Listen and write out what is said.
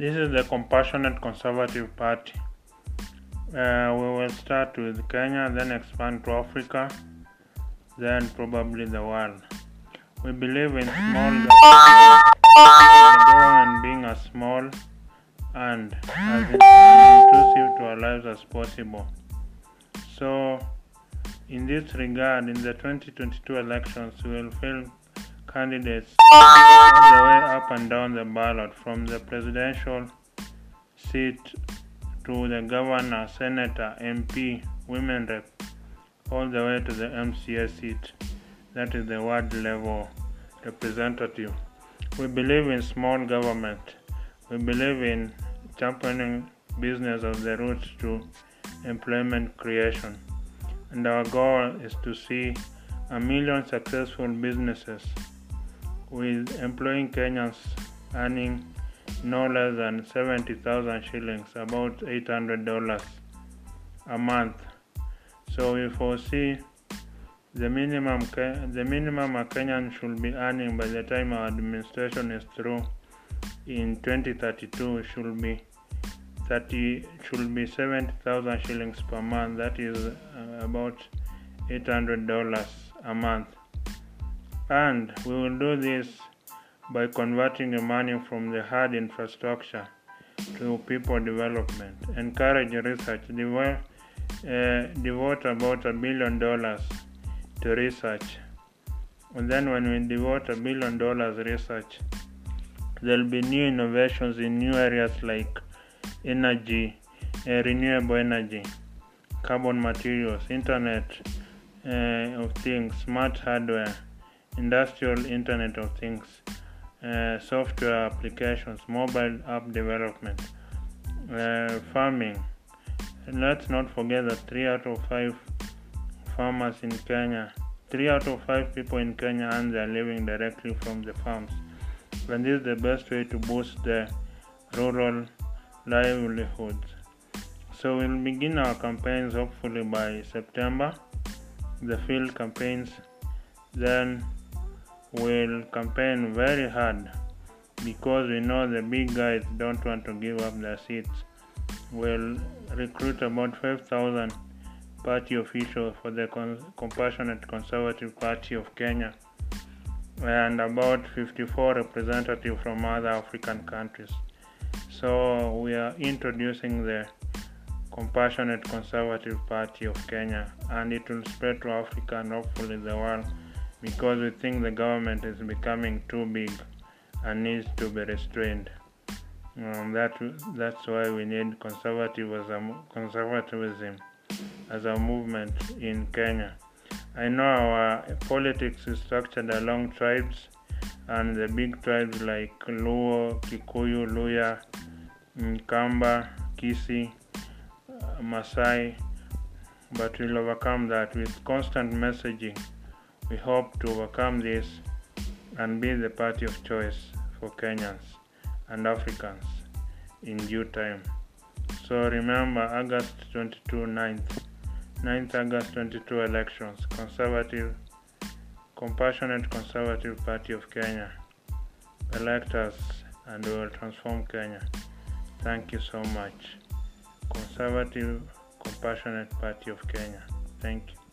This is the Compassionate Conservative Party. Uh, we will start with Kenya, then expand to Africa, then probably the world. We believe in small the government being as small and as inclusive to our lives as possible. So, in this regard, in the 2022 elections, we will field candidates all the way up and down the ballot from the presidential seat to the governor, senator, MP, women rep, all the way to the MCA seat. That is the ward level representative. We believe in small government. We believe in championing business of the route to employment creation. And our goal is to see a million successful businesses with employing Kenyans earning no less than 70,000 shillings, about $800 a month. So we foresee the minimum the minimum a Kenyan should be earning by the time our administration is through in 2032 should be 30 should be 70,000 shillings per month. That is uh, about $800 a month. And we will do this by converting the money from the hard infrastructure to people development. Encourage research. Devote, uh, devote about a billion dollars to research. And then when we devote a billion dollars research, there'll be new innovations in new areas like energy, uh, renewable energy, carbon materials, internet uh, of things, smart hardware, industrial internet of things, uh, software applications, mobile app development, uh, farming. And let's not forget that three out of five farmers in Kenya, three out of five people in Kenya earn their living directly from the farms. And this is the best way to boost the rural livelihoods. So we'll begin our campaigns hopefully by September, the field campaigns, then will campaign very hard because we know the big guys don't want to give up their seats. We'll recruit about 5,000 party officials for the Compassionate Conservative Party of Kenya and about 54 representatives from other African countries. So we are introducing the Compassionate Conservative Party of Kenya and it will spread to Africa and hopefully the world because we think the government is becoming too big and needs to be restrained. Um, that that's why we need conservatism, conservatism as a movement in Kenya. I know our politics is structured along tribes and the big tribes like Luo, Kikuyu, Luya, Kamba, Kisi, Masai, but we'll overcome that with constant messaging we hope to overcome this and be the party of choice for Kenyans and Africans in due time. So remember August 22 9th, 9th August 22 elections, Conservative, Compassionate Conservative Party of Kenya. Elect us and we will transform Kenya. Thank you so much. Conservative, Compassionate Party of Kenya. Thank you.